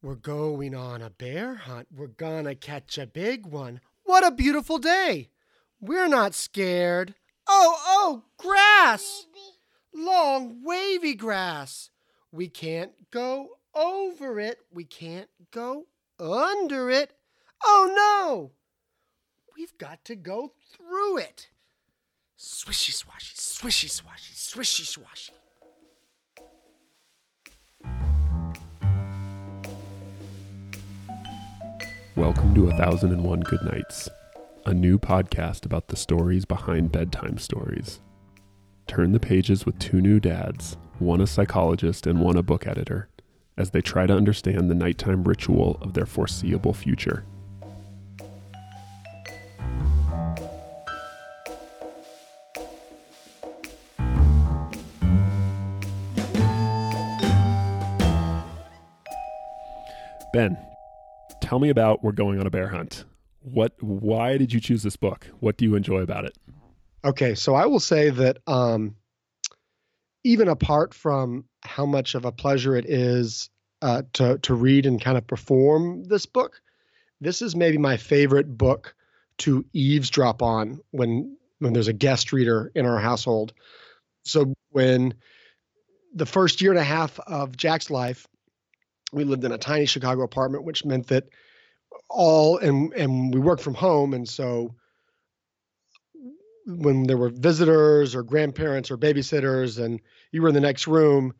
We're going on a bear hunt. We're gonna catch a big one. What a beautiful day! We're not scared. Oh, oh, grass! Long, wavy grass. We can't go over it. We can't go under it. Oh no! We've got to go through it. Swishy swashy, swishy swashy, swishy swashy. Welcome to A Thousand and One Good Nights, a new podcast about the stories behind bedtime stories. Turn the pages with two new dads, one a psychologist and one a book editor, as they try to understand the nighttime ritual of their foreseeable future. Ben, tell me about We're Going on a Bear Hunt. What why did you choose this book? What do you enjoy about it? Okay, so I will say that um, even apart from how much of a pleasure it is uh, to to read and kind of perform this book, this is maybe my favorite book to eavesdrop on when when there's a guest reader in our household. So when the first year and a half of Jack's life, we lived in a tiny Chicago apartment, which meant that all and and we worked from home, and so when there were visitors or grandparents or babysitters, and you were in the next room,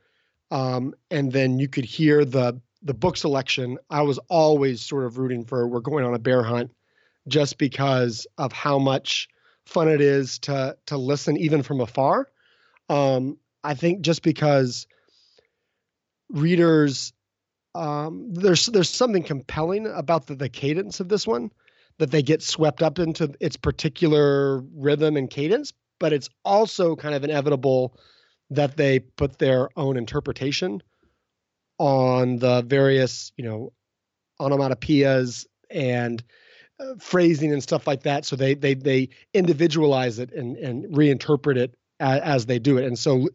um, and then you could hear the the book selection. I was always sort of rooting for we're going on a bear hunt, just because of how much fun it is to to listen even from afar. Um, I think just because readers um, there's there's something compelling about the, the cadence of this one that they get swept up into its particular rhythm and cadence, but it's also kind of inevitable that they put their own interpretation on the various, you know, onomatopoeias and uh, phrasing and stuff like that. So they they they individualize it and and reinterpret it as, as they do it. And so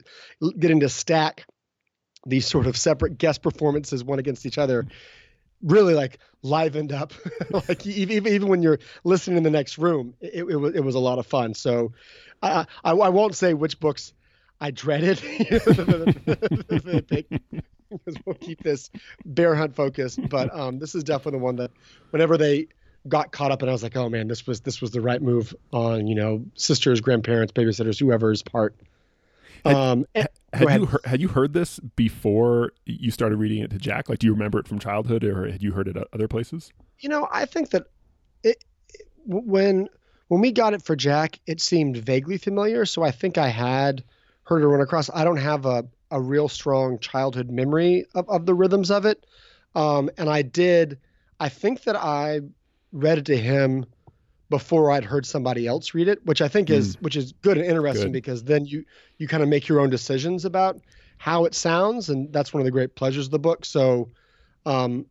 getting to stack these sort of separate guest performances one against each other really like livened up. Like even, even when you're listening in the next room it, it, was, it was a lot of fun. So I, I, I won't say which books i dreaded. Because we'll keep this bear hunt focused. But um, this is definitely the one that whenever they got caught up and i was like oh man this was this was the right move on you know sisters grandparents babysitters whoever's part um, and, had you heard, had you heard this before you started reading it to Jack? Like, do you remember it from childhood, or had you heard it at other places? You know, I think that it, it, when when we got it for Jack, it seemed vaguely familiar. So I think I had heard it run across. I don't have a a real strong childhood memory of, of the rhythms of it, um, and I did. I think that I read it to him before I'd heard somebody else read it, which I think is mm. which is good and interesting good. because then you you kind of make your own decisions about how it sounds, and that's one of the great pleasures of the book. So, um,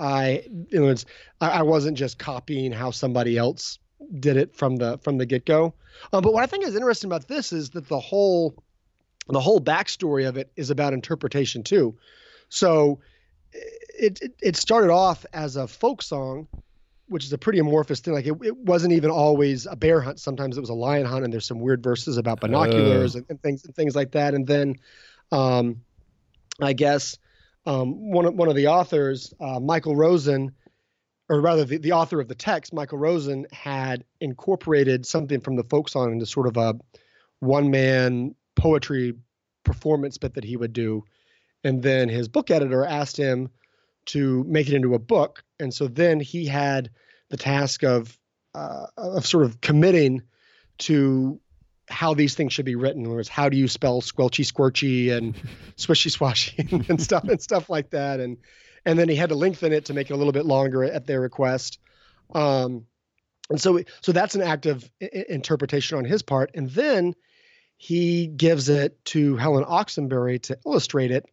I you know it's I, I wasn't just copying how somebody else did it from the from the get go. Um, but what I think is interesting about this is that the whole the whole backstory of it is about interpretation too. So it, it, it started off as a folk song which is a pretty amorphous thing. Like it, it wasn't even always a bear hunt. Sometimes it was a lion hunt, and there's some weird verses about binoculars uh. and, and, things and things like that. And then, um, I guess um, one of one of the authors, uh, Michael Rosen, or rather the, the author of the text, Michael Rosen, had incorporated something from the folk song into sort of a one man poetry performance bit that he would do. And then his book editor asked him to make it into a book. And so then he had the task of uh, of sort of committing to how these things should be written. In other words, how do you spell squelchy squirchy and swishy swashy and stuff and stuff like that. And and then he had to lengthen it to make it a little bit longer at their request. Um, and so so that's an act of I- interpretation on his part. And then he gives it to Helen Oxenbury to illustrate it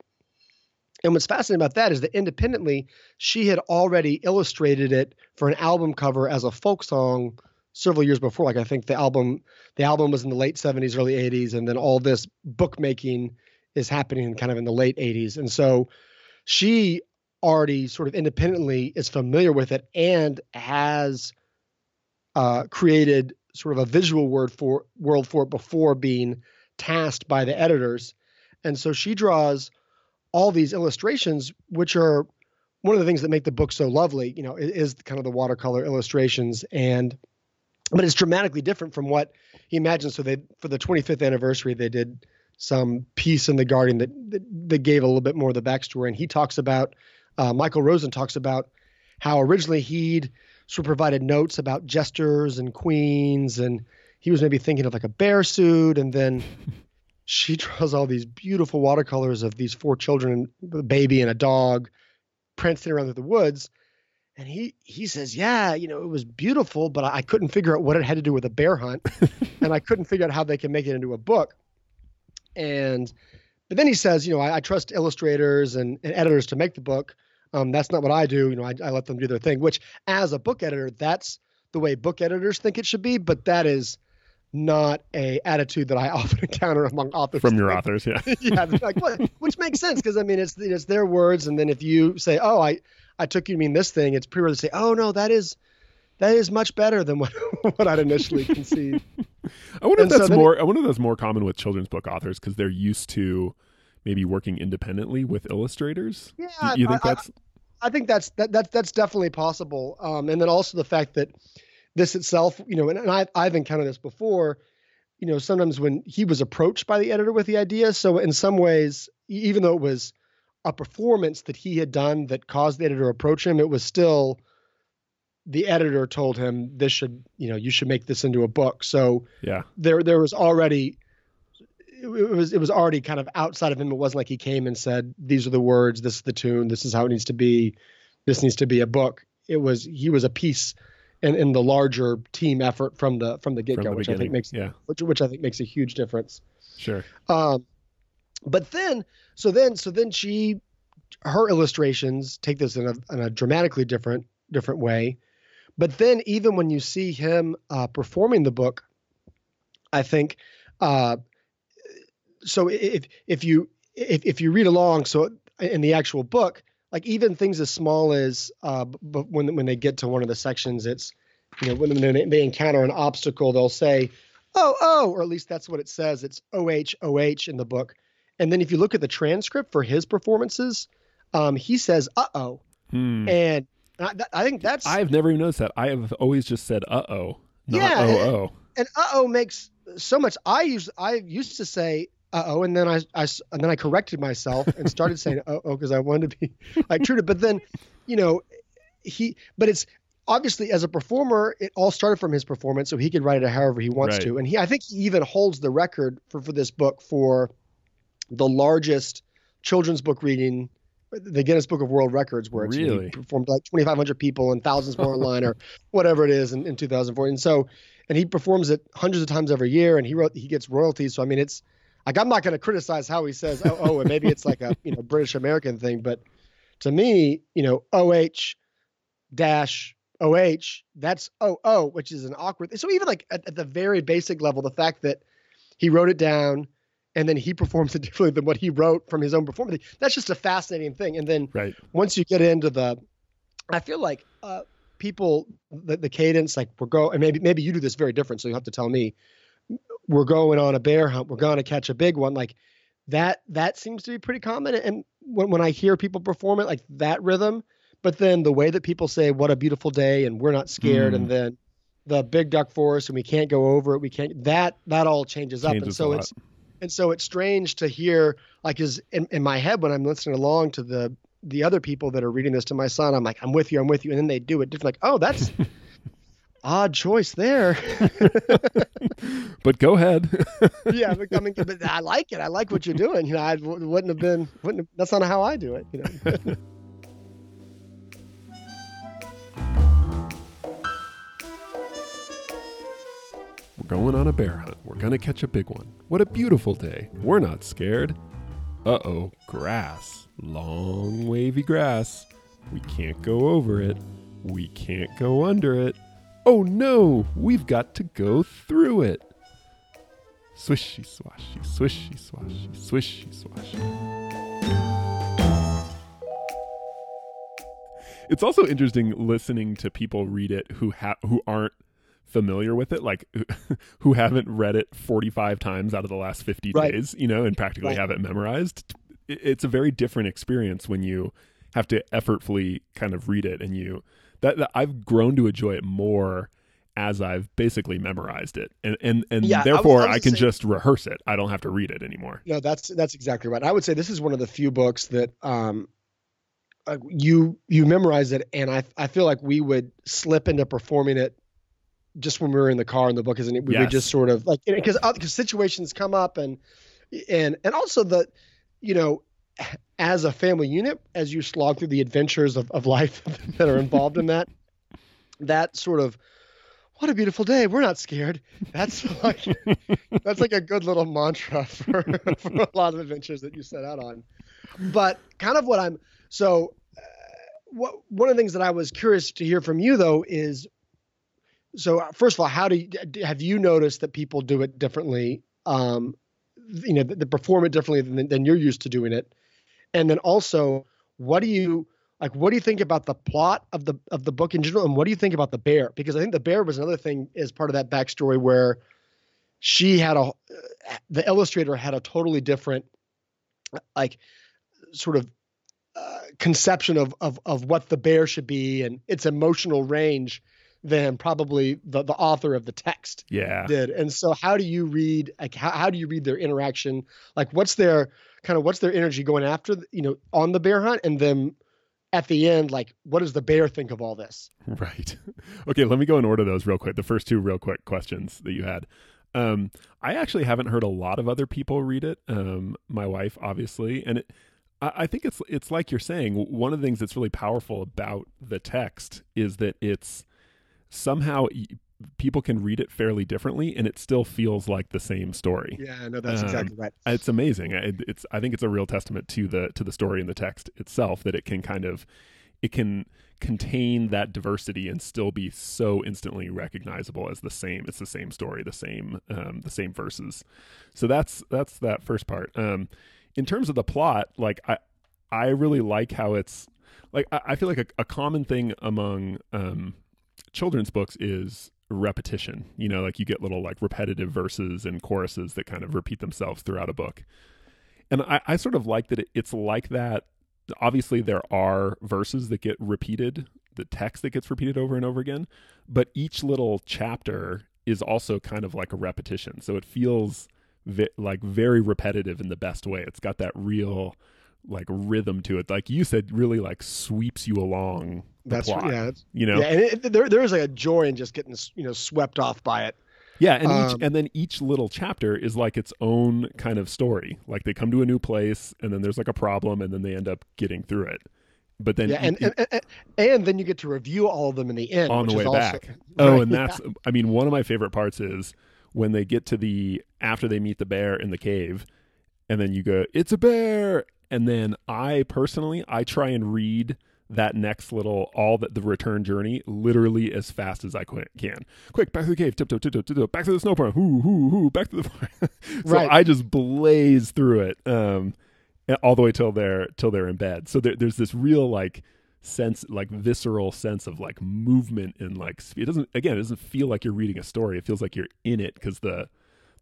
and what's fascinating about that is that independently, she had already illustrated it for an album cover as a folk song several years before. Like I think the album the album was in the late 70s, early 80s, and then all this bookmaking is happening kind of in the late 80s. And so she already sort of independently is familiar with it and has uh, created sort of a visual word for world for it before being tasked by the editors. And so she draws all these illustrations, which are one of the things that make the book so lovely, you know, is kind of the watercolor illustrations. And but it's dramatically different from what he imagined. So they for the 25th anniversary they did some piece in the Guardian that that, that gave a little bit more of the backstory, and he talks about uh, Michael Rosen talks about how originally he'd sort of provided notes about jesters and queens, and he was maybe thinking of like a bear suit, and then she draws all these beautiful watercolors of these four children, a baby and a dog, prancing around through the woods. And he he says, yeah, you know, it was beautiful, but I couldn't figure out what it had to do with a bear hunt, and I couldn't figure out how they can make it into a book. And but then he says, you know, I, I trust illustrators and, and, editors to make the book. Um, that's not what I do. You know, I, I let them do their thing. Which, as a book editor, that's the way book editors think it should be. But that is not a attitude that I often encounter among authors. From your authors, yeah, yeah, like, which makes sense because I mean it's it's their words, and then if you say, "Oh, I I took you to mean this thing," it's pretty to say, "Oh no, that is that is much better than what what I'd initially conceived." I wonder and if that's so more. It, I wonder if that's more common with children's book authors because they're used to maybe working independently with illustrators. Yeah, you, you think I, that's? I, I, think that's that, that that's definitely possible. Um, and then also the fact that this itself, you know, and, and I've I've encountered this before. You know, sometimes when he was approached by the editor with the idea, so in some ways, even though it was a performance that he had done that caused the editor to approach him, it was still the editor told him this should you know you should make this into a book. So yeah. there there was already it was it was already kind of outside of him. It wasn't like he came and said these are the words this is the tune this is how it needs to be this needs to be a book. It was he was a piece in, in the larger team effort from the from the get-go which i think makes yeah. which, which i think makes a huge difference. Sure. Um but then so then so then she her illustrations take this in a, in a dramatically different different way. But then even when you see him uh, performing the book, I think uh, so. If if you if if you read along, so in the actual book, like even things as small as uh, but when when they get to one of the sections, it's you know when they encounter an obstacle, they'll say, "Oh, oh," or at least that's what it says. It's O H O H in the book. And then if you look at the transcript for his performances, um, he says "uh oh," hmm. and I, I, think that's. I've never even noticed that. I have always just said "uh oh," yeah, "oh oh." And "uh oh" makes so much. I used I used to say "uh oh," and then I, I and then I corrected myself and started saying "uh oh" because I wanted to be like true to. But then, you know, he. But it's obviously as a performer, it all started from his performance, so he could write it however he wants right. to. And he, I think, he even holds the record for for this book for the largest children's book reading the Guinness Book of World Records, where it's really? performed like 2,500 people and thousands more online or whatever it is in, in 2004. And so, and he performs it hundreds of times every year, and he wrote he gets royalties. So I mean, it's like I'm not going to criticize how he says oh oh, and maybe it's like a you know British American thing, but to me, you know, OH dash OH, that's OO, which is an awkward. So even like at, at the very basic level, the fact that he wrote it down and then he performs it differently than what he wrote from his own performance. That's just a fascinating thing. And then right. once you get into the, I feel like uh, people the, the cadence like we're going and maybe maybe you do this very different, so you have to tell me. We're going on a bear hunt. We're going to catch a big one. Like that that seems to be pretty common. And when when I hear people perform it like that rhythm, but then the way that people say "What a beautiful day" and "We're not scared," mm. and then the big duck forest and we can't go over it. We can't that that all changes, changes up. And so it's and so it's strange to hear like is in, in my head when I'm listening along to the the other people that are reading this to my son, I'm like, I'm with you, I'm with you, and then they do it different. Like, oh, that's odd choice there. but go ahead. yeah, but, I mean, but I like it. I like what you're doing. You know, I wouldn't have been. Wouldn't have, that's not how I do it. You know. We're going on a bear hunt. We're gonna catch a big one. What a beautiful day. We're not scared. Uh oh, grass. Long, wavy grass. We can't go over it. We can't go under it. Oh no, we've got to go through it. Swishy swashy, swishy swashy, swishy swashy. it's also interesting listening to people read it who have who aren't familiar with it, like who haven't read it 45 times out of the last 50 Right. days, you know, and practically Right. have it memorized. It's a very different experience when you have to effortfully kind of read it and you that, that I've grown to enjoy it more as I've basically memorized it. And and and Yeah, I therefore I I, can saying- just rehearse it. I don't have to read it anymore. No, that's that's exactly right. I would say this is one of the few books that um, you you memorize it, and I I feel like we would slip into performing it just when we were in the car, and the book isn't. We would just sort of like because because situations come up, and and and also the you know as a family unit, as you slog through the adventures of, of life that are involved in that, that sort of what a beautiful day. We're not scared. That's like that's like a good little mantra for, for a lot of adventures that you set out on. But kind of what I'm so uh, what one of the things that I was curious to hear from you though is so uh, first of all, how do you, have you noticed that people do it differently? Um, you know, that, that perform it differently than, than you're used to doing it, and then also, what do you like? What do you think about the plot of the of the book in general, and what do you think about the bear? Because I think the bear was another thing as part of that backstory where she had a the illustrator had a totally different like sort of uh, conception of, of of what the bear should be and its emotional range than probably the, the author of the text Yeah. did. And so how do you read like how, how do you read their interaction? Like what's their kind of what's their energy going after you know on the bear hunt and then at the end like what does the bear think of all this? Right. Okay, let me go and order those real quick. The first two real quick questions that you had. Um, I actually haven't heard a lot of other people read it. Um, my wife, obviously, and it, I, I think it's it's like you're saying. One of the things that's really powerful about the text is that it's somehow people can read it fairly differently, and it still feels like the same story. Yeah, no, that's Um, exactly right. It's amazing. It, it's I think it's a real testament to the to the story and the text itself that it can kind of it can contain that diversity and still be so instantly recognizable as the same. It's the same story, the same um, the same verses. So that's that's that first part. Um, in terms of the plot, like I I really like how it's like I, I feel like a, a common thing among um, children's books is repetition. You know, like you get little like repetitive verses and choruses that kind of repeat themselves throughout a book. And I, I sort of like that it, it's like that. Obviously, there are verses that get repeated, the text that gets repeated over and over again, but each little chapter is also kind of like a repetition. So it feels vi- like very repetitive in the best way. It's got that real like rhythm to it. Like you said, really like sweeps you along That's plot. yeah, that's, You know, yeah, and it, there there is like a joy in just getting you know swept off by it. Yeah, and each Um, and then each little chapter is like its own kind of story. Like they come to a new place, and then there's like a problem, and then they end up getting through it. But then yeah, and, e- and, and and then you get to review all of them in the end on the way is also- back. Oh, Right, and yeah. that's I mean one of my favorite parts is when they get to the after they meet the bear in the cave, and then you go, "It's a bear," and then I personally I try and read that next little all that the return journey literally as fast as I can. Quick, back to the cave, tiptoe, tiptoe, tiptoe, back to the snow barn, hoo, hoo, hoo, back to the barn. so Right. I just blaze through it, um, all the way till they're till they're in bed. So there, there's this real like sense, like visceral sense of like movement and like it doesn't again it doesn't feel like you're reading a story. It feels like you're in it because the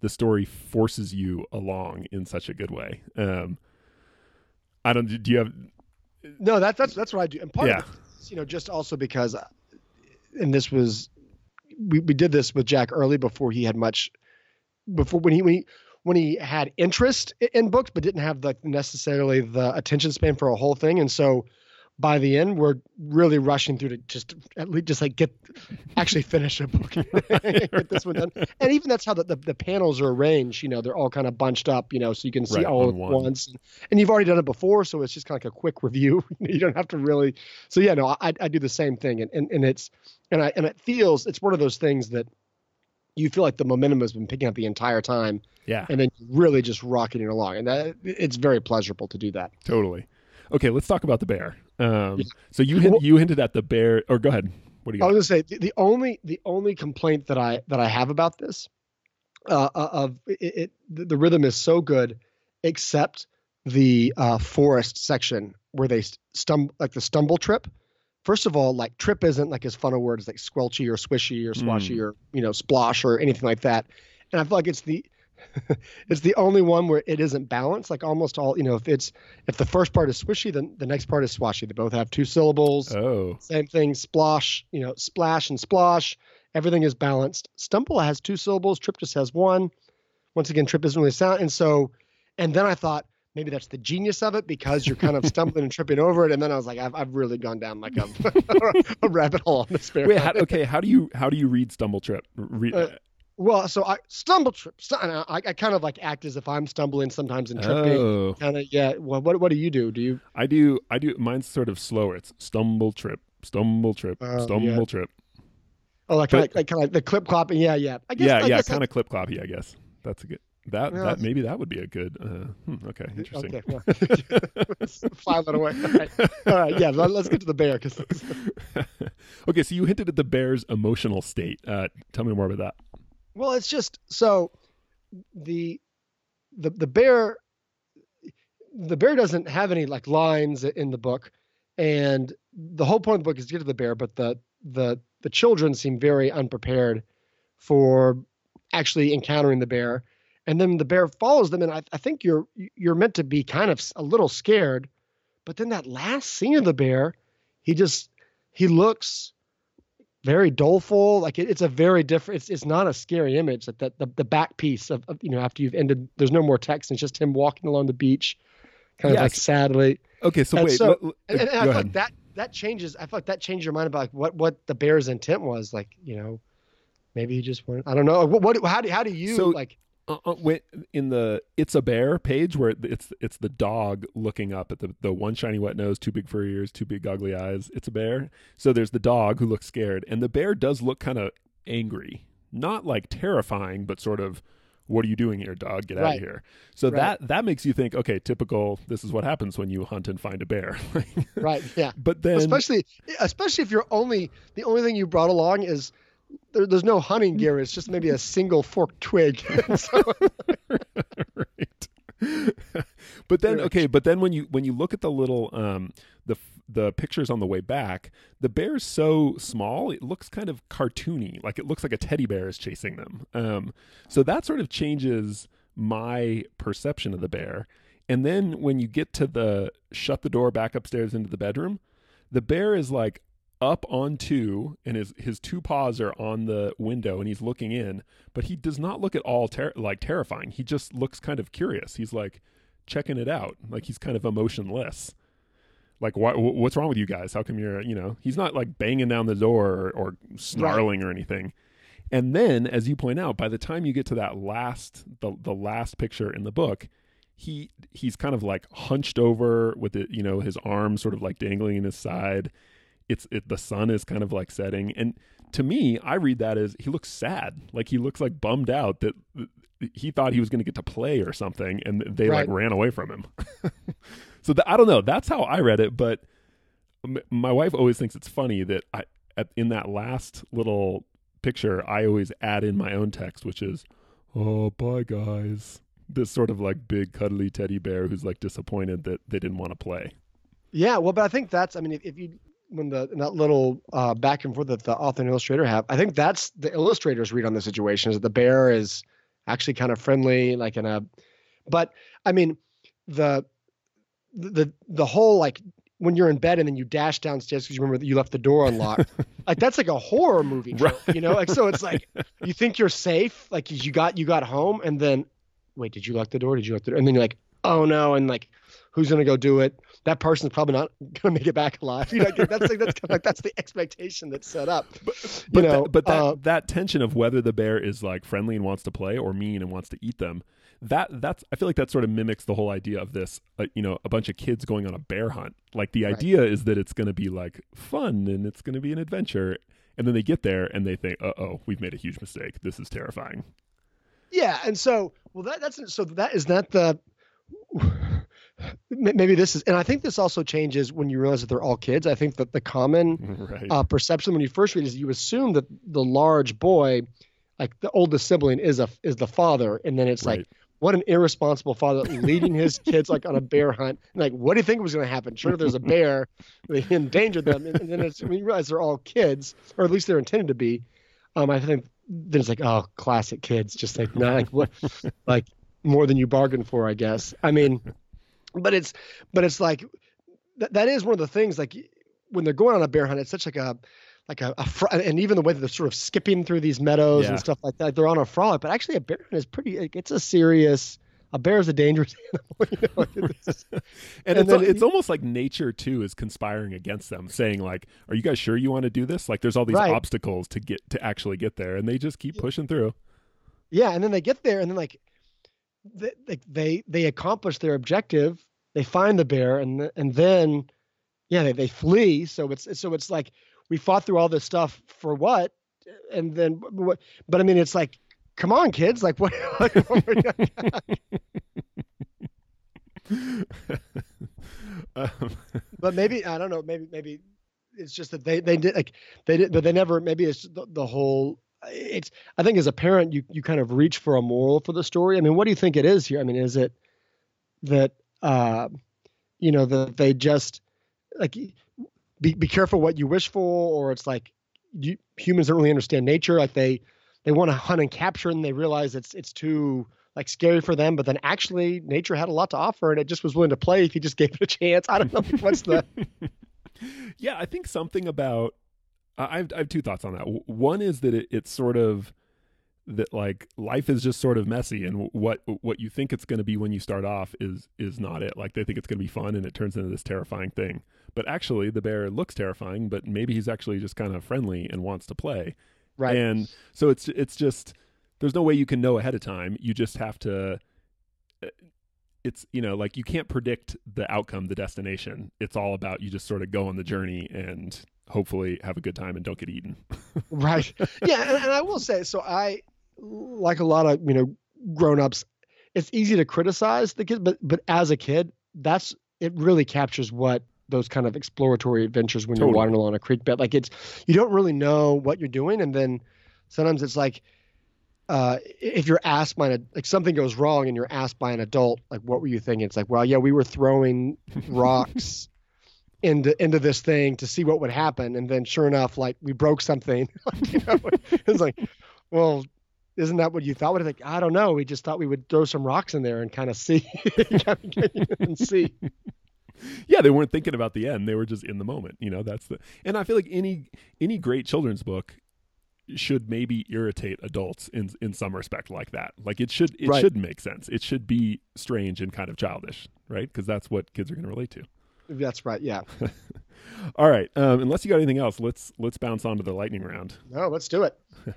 the story forces you along in such a good way. Um, I don't. Do you have? No, that's that's that's what I do. And part Yeah. of it you know, just also because, uh, and this was, we, we did this with Jack early before he had much, before when he when he when he had interest in books but didn't have like necessarily the attention span for a whole thing, and so by the end we're really rushing through to just at least just like get actually finish a book. Get this one done. And even that's how the, the, the panels are arranged you know they're all kind of bunched up you know so you can see Right, all at one. once. And you've already done it before so it's just kind of like a quick review. You don't have to really so yeah no i, I do the same thing. And, and and it's and i and it feels it's one of those things that you feel like the momentum has been picking up the entire time. Yeah, and then really just rocketing along. And that it's very pleasurable to do that. Totally. Okay, let's talk about the bear. Um, so you hint, you hinted at the bear, or go ahead. What do you I got? was gonna say the, the only the only complaint that I that I have about this uh, uh, of it, it the, the rhythm is so good, except the uh, forest section where they stumble like the stumble trip first of all, like trip isn't like as fun a word as like squelchy or swishy or swashy Mm. or you know splosh or anything like that. And I feel like it's the it's the only one where it isn't balanced. Like almost all, you know, if it's if the first part is swishy, then the next part is swashy. They both have two syllables. Oh, Same thing, splosh, you know, splash and splosh. Everything is balanced. Stumble has two syllables. Trip just has one. Once again, trip isn't really sound. And so, and then I thought maybe that's the genius of it because you're kind of stumbling and tripping over it. And then I was like, I've, I've really gone down like a, a rabbit hole on this wait. How, okay, how do you how do you read stumble trip? Re- Uh, Well, so I stumble trip. I, I kind of like act as if I'm stumbling sometimes and tripping. oh, Kind of, yeah. Well, what what do you do? Do you? I do. I do. Mine's sort of slower. It's stumble trip, stumble trip, Oh, stumble yeah. trip. Oh, like kind But- of like, kind of the clip clopping. Yeah, yeah. I guess. yeah, I yeah, kind of clip cloppy. I guess that's a good. That Yeah, that maybe that would be a good. Uh, hmm, okay, interesting. Okay. Well, file that away. All right. All right. Yeah. Let, us get to the bear because okay, so you hinted at the bear's emotional state. Uh, tell me more about that. Well, it's just so the the the bear the bear doesn't have any like lines in the book, and the whole point of the book is to get to the bear, but the the the children seem very unprepared for actually encountering the bear, and then the bear follows them, and I, I think you're you're meant to be kind of a little scared, but then that last scene of the bear, he just he looks very doleful. Like it, it's a very different. It's it's not a scary image. That that the, the back piece of, of you know after you've ended, there's no more text. It's just him walking along the beach, kind of like sadly. Okay, so And wait. so- let- let- And, and I feel like that that changes. I feel like that changed your mind about like what what the bear's intent was. Like you know, maybe he just wanted. I don't know. What, what how do how do you So- like? Uh, uh, wait, in the "It's a Bear" page, where it's it's the dog looking up at the the one shiny wet nose, two big furry ears, two big goggly eyes. It's a bear. So there's the dog who looks scared, and the bear does look kind of angry, not like terrifying, but sort of, "What are you doing here, dog? Get out of here!" So Right. that that makes you think, okay, typical. This is what happens when you hunt and find a bear. Right. Yeah. but then, especially especially if you're only the only thing you brought along is there, there's no hunting gear. It's just maybe a single forked twig. so, right. but then okay, but then when you when you look at the little um the the pictures on the way back, the bear's so small, it looks kind of cartoony. Like it looks like a teddy bear is chasing them. Um so that sort of changes my perception of the bear. And then when you get to the shut the door back upstairs into the bedroom, the bear is like up on two and his his two paws are on the window and he's looking in but he does not look at all ter- like terrifying. He just looks kind of curious. He's like checking it out. Like he's kind of emotionless. Like why, what's wrong with you guys? How come you're you know he's not like banging down the door or, or snarling or anything. And then as you point out by the time you get to that last the, the last picture in the book he he's kind of like hunched over with it you know his arms sort of like dangling in his side it's it, the sun is kind of like setting. And to me i read that as he looks sad. Like he looks like bummed out that he thought he was going to get to play or something and they like ran away from him. So th- i don't know. That's how i read it but m- my wife always thinks it's funny that i at, in that last little picture i always add in my own text which is oh bye guys. This sort of like big cuddly teddy bear who's like disappointed that they didn't want to play. Yeah. Well, but I think that's. I mean, if, if you when the that little uh, back and forth that the author and illustrator have, I think that's the illustrator's read on the situation is that the bear is actually kind of friendly, like in a. But I mean, the the the whole like when you're in bed and then you dash downstairs because you remember that you left the door unlocked. like that's like a horror movie, Right. you know. Like so, it's like you think you're safe, like you got you got home, and then wait, did you lock the door? Did you lock the door? And then you're like, oh no, and like who's gonna go do it? That person's probably not gonna make it back alive. You know, that's like that's kind of like that's the expectation that's set up. but you know, that, but that uh, that tension of whether the bear is like friendly and wants to play or mean and wants to eat them that that's i feel like that sort of mimics the whole idea of this uh, you know a bunch of kids going on a bear hunt like the Right. idea is that it's going to be like fun and it's going to be an adventure and then they get there and they think uh-oh we've made a huge mistake this is terrifying Yeah, and so well that that's so that is that the maybe this is and I think this also changes when you realize that they're all kids. I think that the common right uh, perception when you first read is you assume that the large boy, like the oldest sibling, is a is the father, and then it's Right. like what an irresponsible father leading his kids like on a bear hunt. And, like, what do you think was going to happen? Sure, there's a bear, they endangered them, and, and then it's, when you realize they're all kids, or at least they're intended to be. Um, I think then it's like, oh, classic kids, just like not like what, like more than you bargained for, I guess. I mean, but it's, but it's like that, that is one of the things like when they're going on a bear hunt, it's such like a like a, a fr- and even the way that they're sort of skipping through these meadows Yeah. and stuff like that, they're on a frolic. But actually, a bear hunt is pretty. like, It's a serious. A bear is a dangerous animal. You know? it's- and, And it's, then it's almost like nature too is conspiring against them saying like are you guys sure you want to do this like there's all these Right. obstacles to get to actually get there and they just keep pushing through yeah, and then they get there, and then like they they they, they accomplish their objective. They find the bear, and and then yeah, they, they flee. So it's so it's like we fought through all this stuff for what? And then what? But I mean, it's like, come on, kids! Like what? Like, what were you- um, but maybe I don't know. Maybe maybe it's just that they they did like they did, but they never. Maybe it's the, the whole. It's I think as a parent, you you kind of reach for a moral for the story. I mean, what do you think it is here? I mean, is it that uh, you know that they just like be be careful what you wish for, or it's like you, humans don't really understand nature. Like they they want to hunt and capture, and they realize it's it's too like scary for them. But then actually, nature had a lot to offer, and it just was willing to play if you just gave it a chance. I don't know what's the yeah i think something about I- I've, I have two thoughts on that. One is that it, it's sort of that like life is just sort of messy and what what you think it's going to be when you start off is is not it. Like they think it's going to be fun and it turns into this terrifying thing. But actually the bear looks terrifying but maybe he's actually just kind of friendly and wants to play. Right. and so it's it's just there's no way you can know ahead of time. You just have to uh, it's you know like you can't predict the outcome the destination. It's all about you just sort of go on the journey and hopefully have a good time and don't get eaten. Right. Yeah and, and i will say so i like a lot of you know grown-ups it's easy to criticize the kids but but as a kid that's it really captures what those kind of exploratory adventures when Totally. you're wandering along a creek bed like it's you don't really know what you're doing and then sometimes it's like uh, if you're asked by an, like something goes wrong and you're asked by an adult like what were you thinking? It's like well yeah we were throwing rocks into into this thing to see what would happen and then sure enough like we broke something you know it's like well isn't that what you thought? What like I don't know. We just thought we would throw some rocks in there and kind of see and see. yeah they weren't thinking about the end they were just in the moment you know that's the and i feel like any any great children's book should maybe irritate adults in in some respect like that like it should it Right. should make sense it should be strange and kind of childish right because that's what kids are going to relate to That's right. Yeah. all right um, unless you got anything else let's let's bounce on to the lightning round No, let's do it.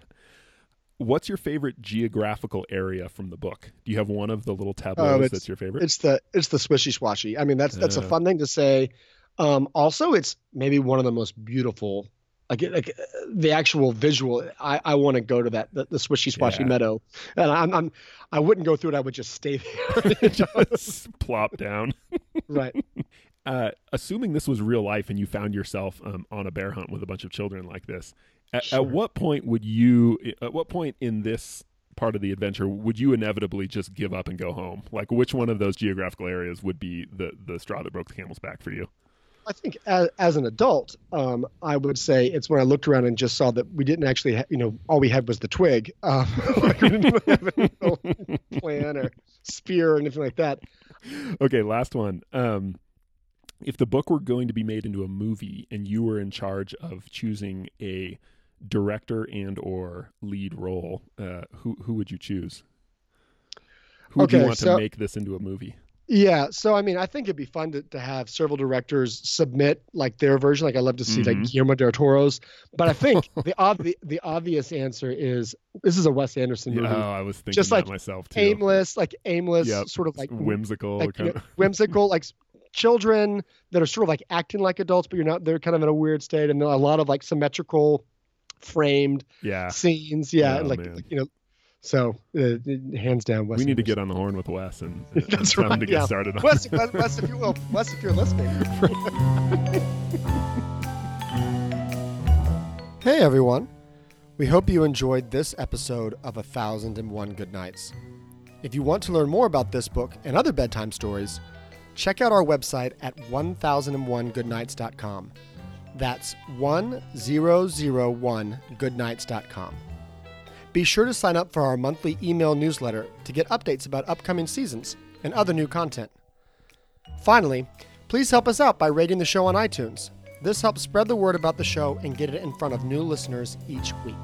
what's your favorite geographical area from the book do you have one of the little Oh, tableaus it's- that's your favorite It's the it's the swishy swashy. I mean, that's that's a Uh. fun thing to say. Um, also, it's maybe one of the most beautiful. Like, like uh, the actual visual, I, I want to go to that the, the swishy swashy Yeah. meadow, and I'm, I'm I wouldn't go through it. I would just stay there. just plop down right. Uh, assuming this was real life and you found yourself um, on a bear hunt with a bunch of children like this, at, Sure. at what point would you? At what point in this part of the adventure would you inevitably just give up and go home? Like, which one of those geographical areas would be the the straw that broke the camel's back for you? I think as, as an adult, um, I would say it's when I looked around and just saw that we didn't actually, ha- you know, all we had was the twig. Um, like we didn't have any plan or spear or anything like that. Okay, last one. Um, if the book were going to be made into a movie and you were in charge of choosing a director and or lead role, uh, who who would you choose? Who would you want so- to make this into a movie? Yeah, so I mean, I think it'd be fun to, to have several directors submit like their version. Like I love to see like Mhm. Guillermo del Toro's, but I think the obvi- the obvious answer is this is a Wes Anderson Yeah, movie. oh, I was thinking Just like myself too. aimless, like aimless, Yep. sort of like whimsical. like you know, of. whimsical, like children that are sort of like acting like adults, but you're not. They're kind of in a weird state, and a lot of like symmetrical, framed yeah. scenes. Yeah, Oh, like, like, you know, so uh, hands down. Wes we need to get on the horn with Wes and, and That's tell right, to get yeah. started on. Wes, Wes, Wes, if you will, Wes, if you're listening. hey everyone, we hope you enjoyed this episode of A Thousand and One Good Nights. If you want to learn more about this book and other bedtime stories, check out our website at 1001goodnights.com. That's 1001goodnights.com. Be sure to sign up for our monthly email newsletter to get updates about upcoming seasons and other new content. Finally, please help us out by rating the show on iTunes. This helps spread the word about the show and get it in front of new listeners each week.